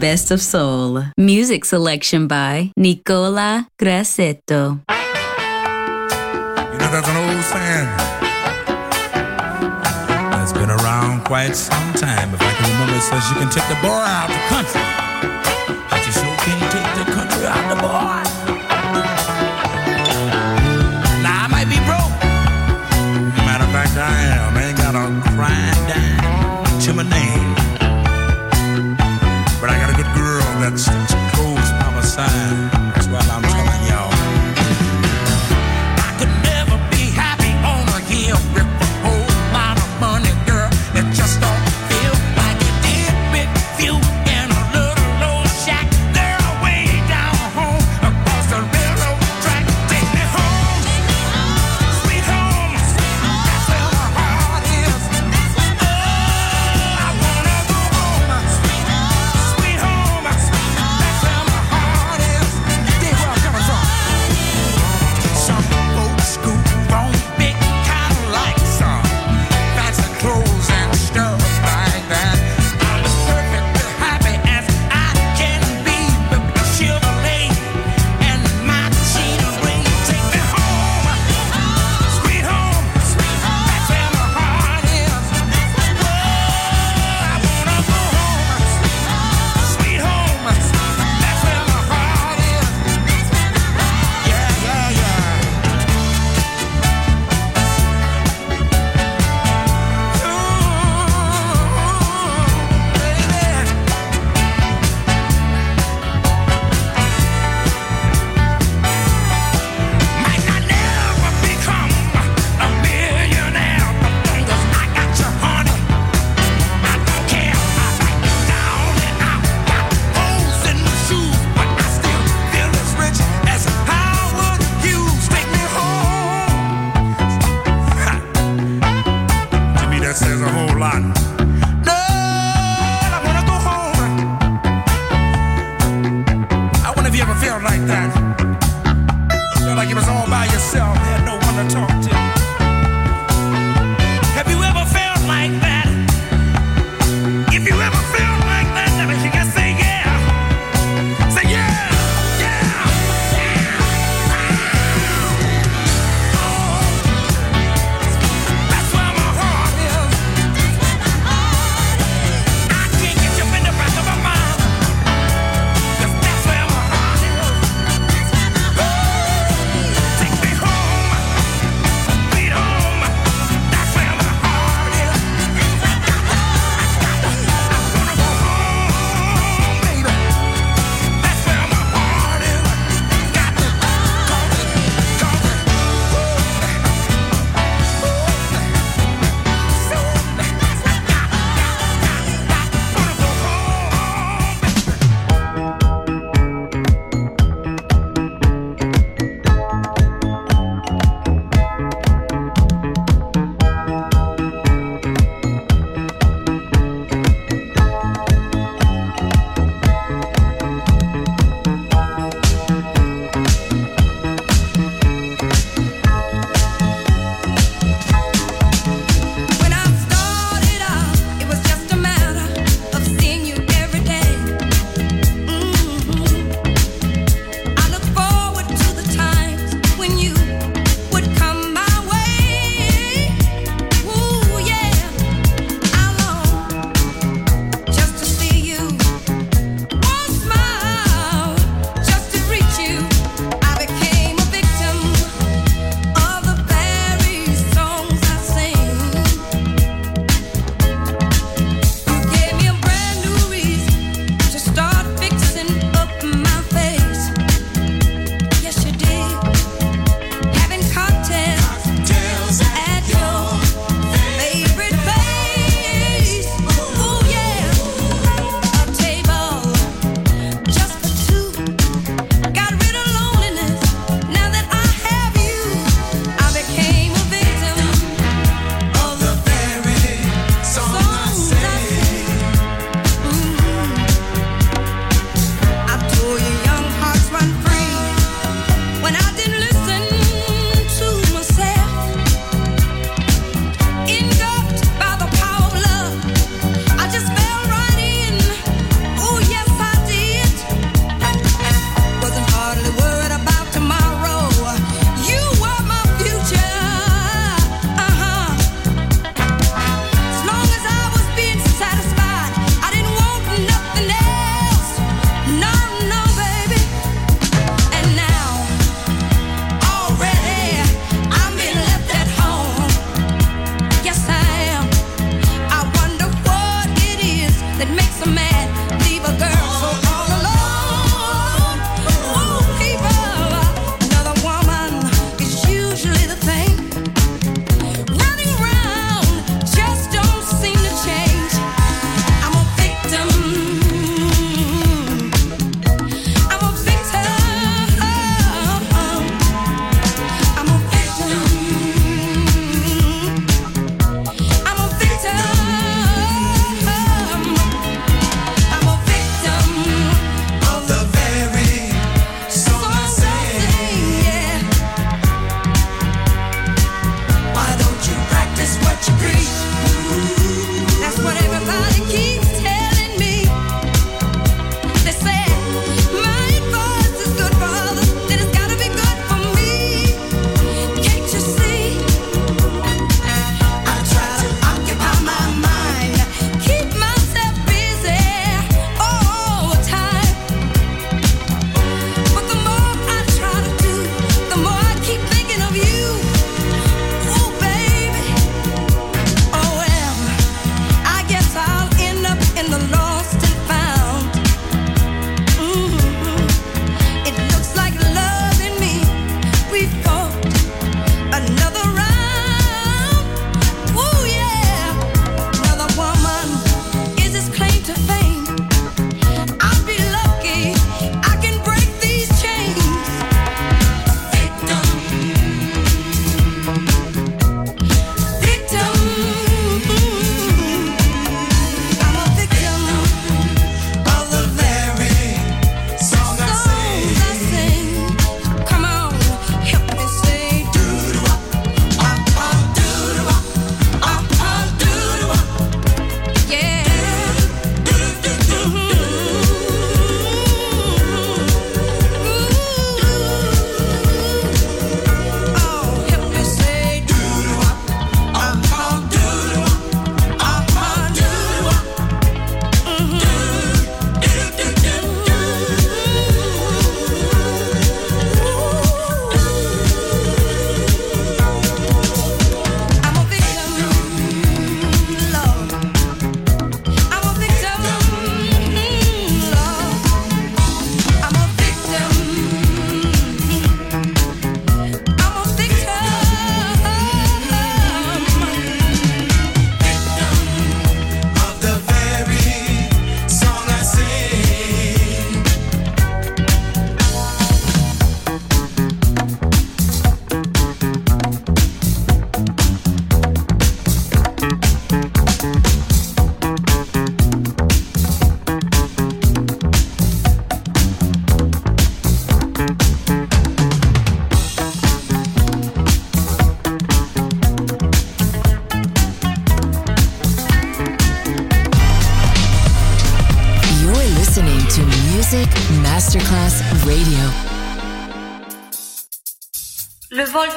best of soul. Music selection by Nicola Grassetto. You know, that's an old saying It's been around quite some time. If I can remember, it says you can take the boy out of the country, but you sure can't take the country out of the boy. reductions, close homicide.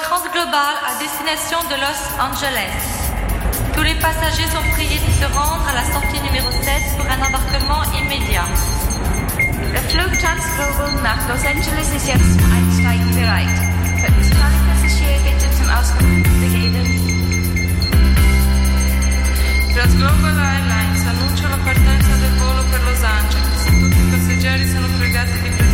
Transglobal à destination de Los Angeles. Tous les passagers sont priés de se rendre à la sortie numéro 7 pour un embarquement immédiat. Der Flug Transglobal nach Los Angeles ist jetzt Einsteigen bereit. Könnten Sie alle Passagiere bitte zum Ausgang begeben? Transglobal Airlines annuncia la partenza del volo per Los Angeles. Tutti i passeggeri sono pregati di presentarsi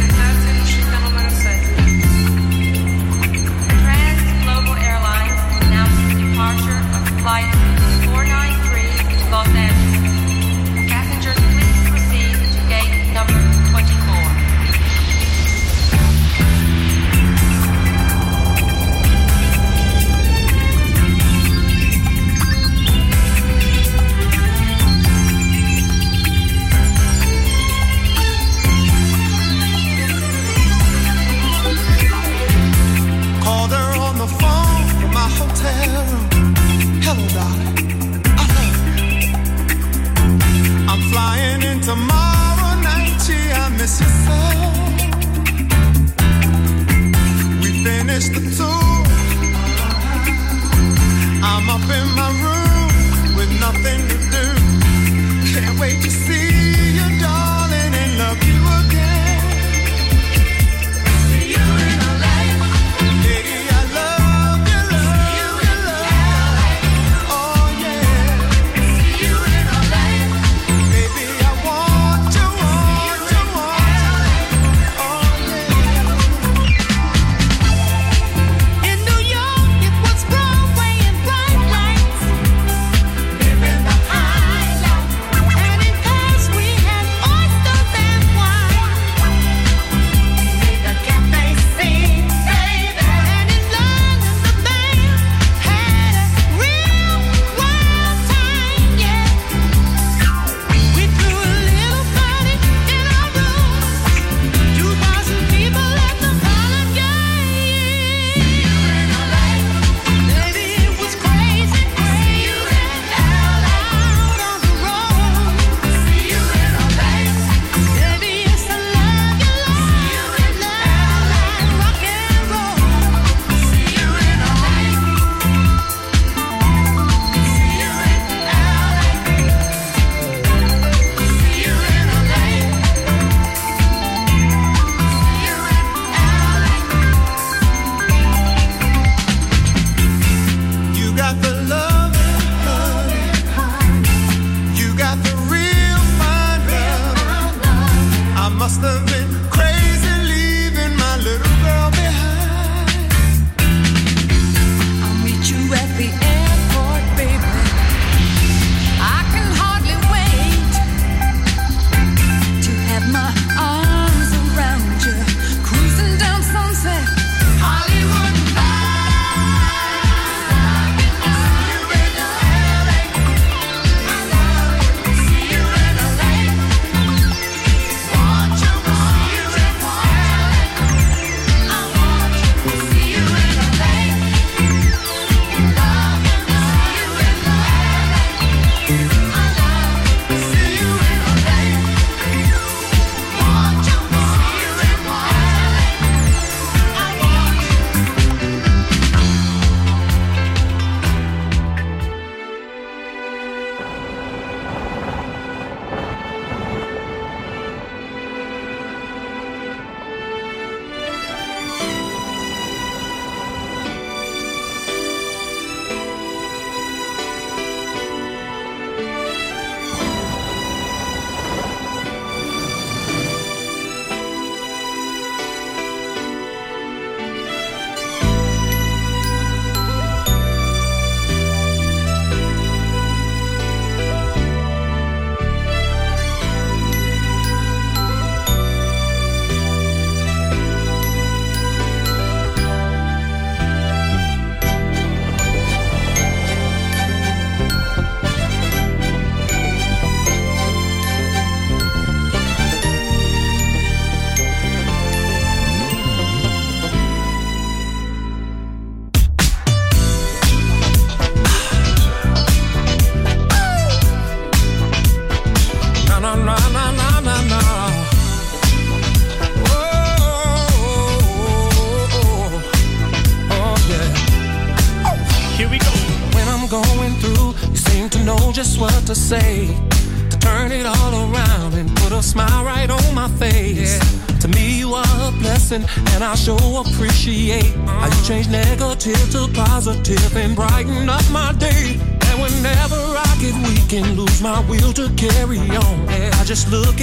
tomorrow night. Gee, I miss you so. We finished the tour. I'm up in my room with nothing to do. Can't wait to see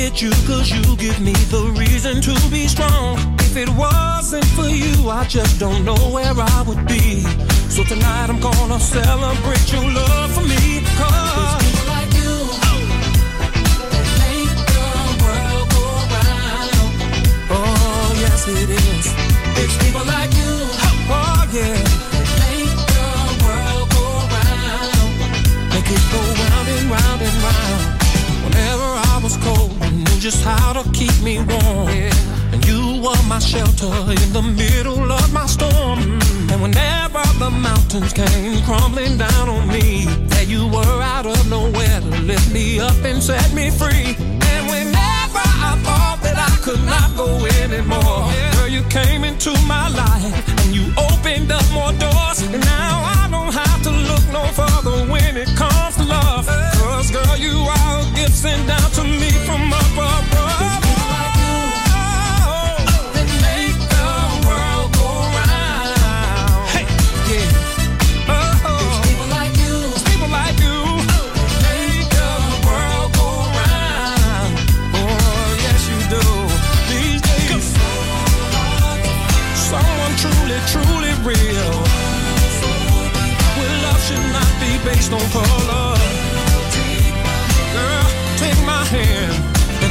at you cause you give me the reason to be strong. If it wasn't for you, I just don't know where I would be. So tonight I'm gonna celebrate your love for me. Cause people like you that make the world go round. Oh, yes, it is. It's people like you. Oh, yeah. that Make the world go round. Make it go round and round and round. Just how to keep me warm. And you were my shelter in the middle of my storm. And whenever the mountains came crumbling down on me, there you were out of nowhere to lift me up and set me free. And whenever I thought that I could not go anymore, girl, you came into my life and you opened up more doors. And now I don't have to look no further when it comes to love. Cause girl, you are a gift sent down to me from above.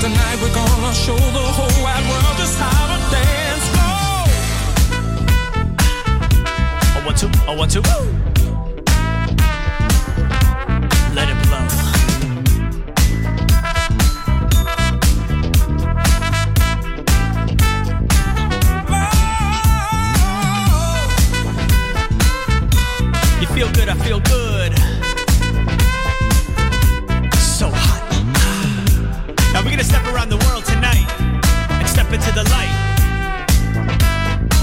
Tonight we're gonna show the whole wide world just how to dance floor. I want to, I want to. Let it blow. You feel good, I feel good. Step around the world tonight and step into the light.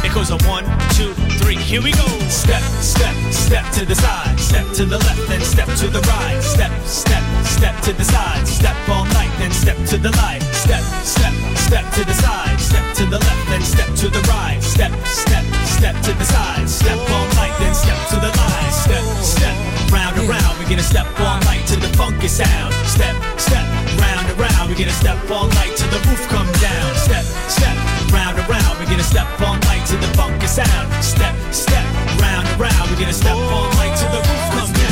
It goes on one, two, three, here we go. Step, step, step to the side, step to the left, then step to the right. Step, step, step to the side, step all night, then step to the light. Step, step, step to the side, step to the left, then step to the right. Step, step, step to the side, step all night, then step to the light. Step, step, round and round, we're gonna step all night to the funky sound. Step, step, round and round, we're gonna step all night till the roof come down. Step, step, round and round, we're gonna step all night till the funky sound. Step, step, round and round, we're gonna step all night till the roof come down.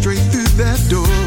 straight through that door.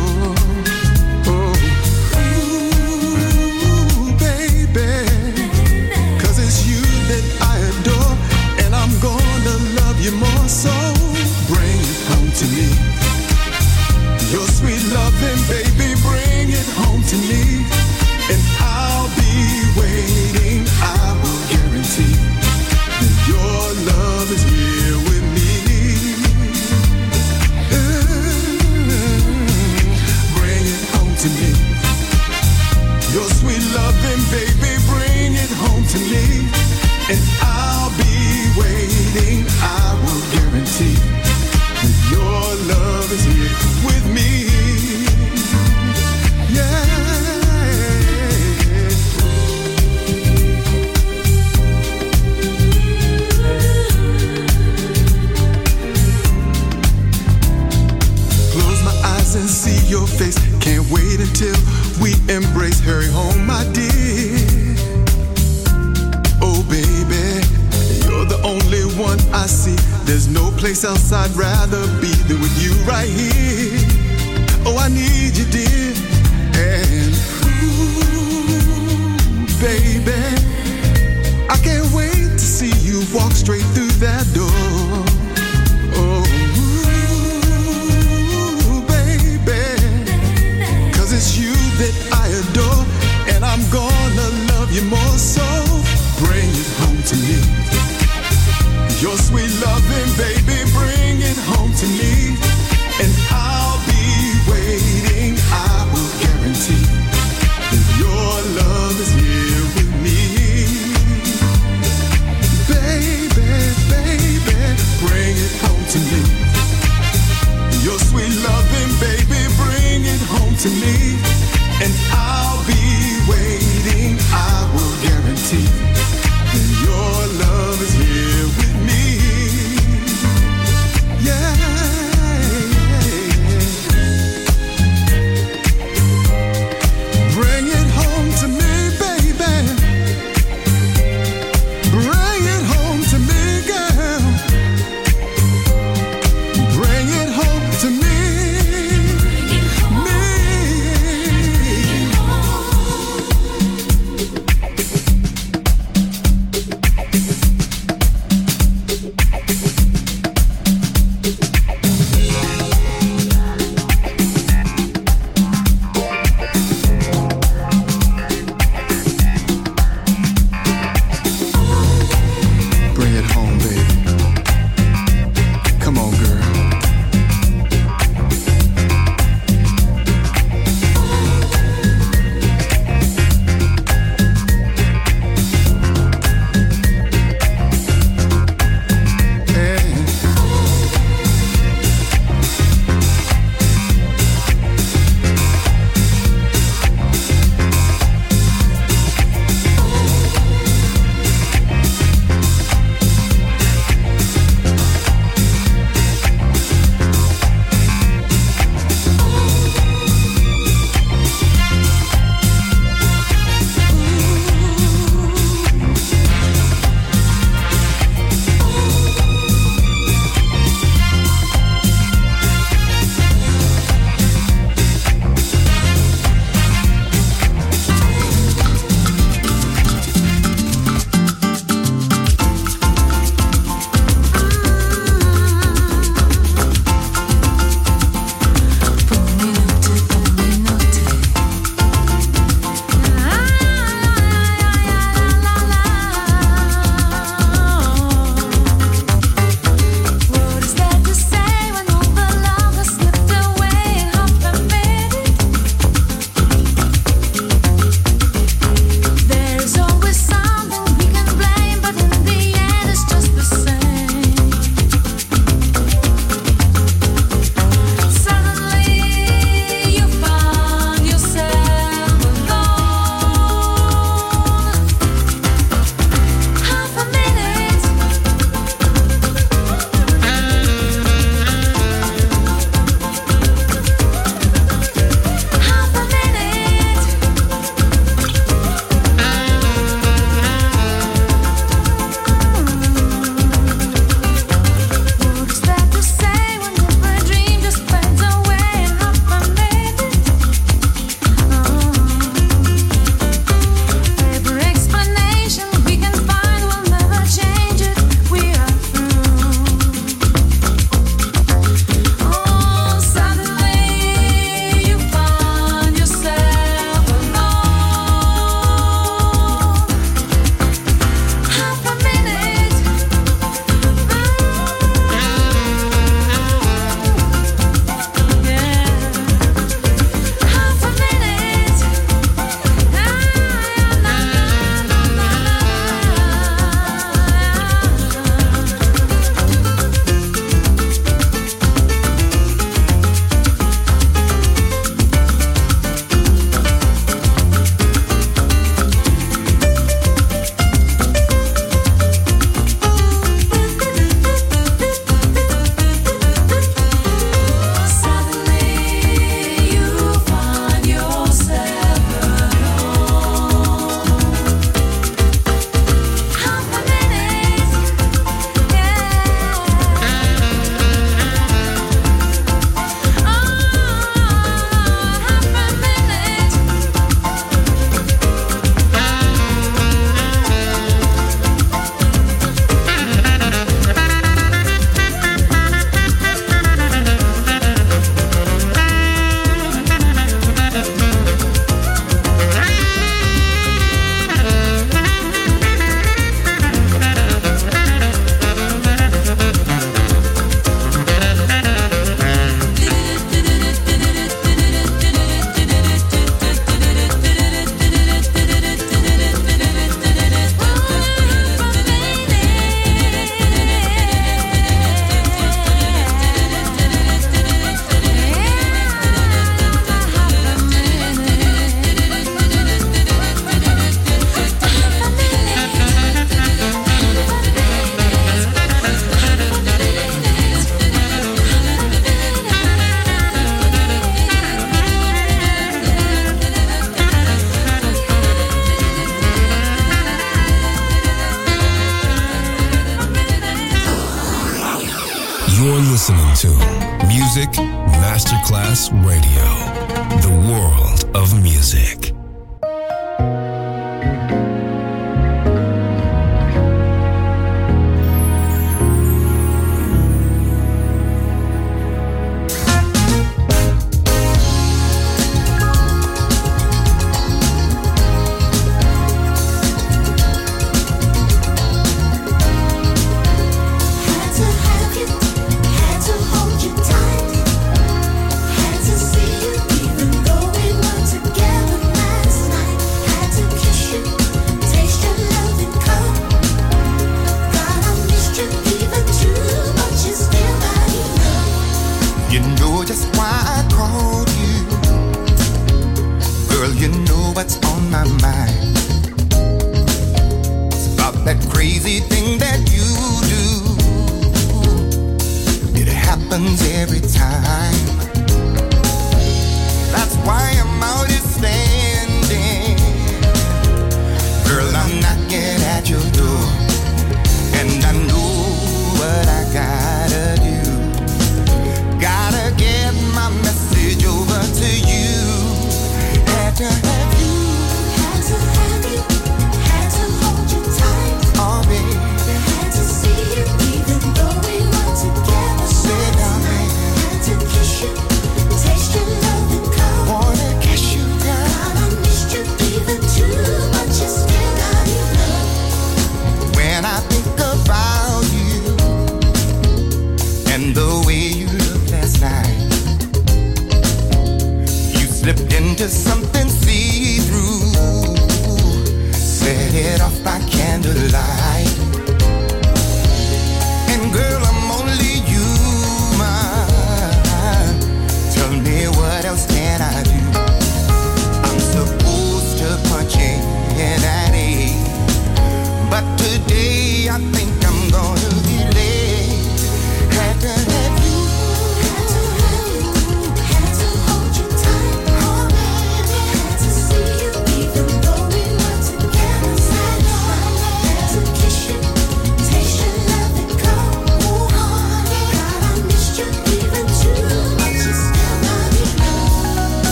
to me.